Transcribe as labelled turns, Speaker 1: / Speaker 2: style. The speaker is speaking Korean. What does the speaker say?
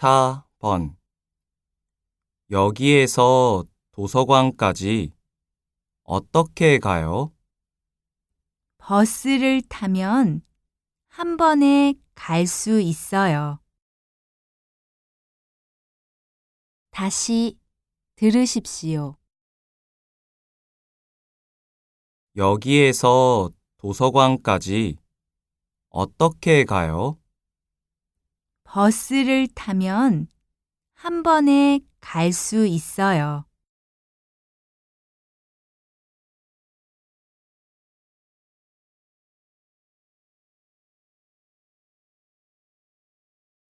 Speaker 1: 4번 여기에서 도서관까지 어떻게 가요?
Speaker 2: 버스를 타면 한 번에 갈 수 있어요. 다시 들으십시오.
Speaker 1: 여기에서 도서관까지 어떻게 가요?
Speaker 2: 버스를 타면 한 번에 갈 수 있어요.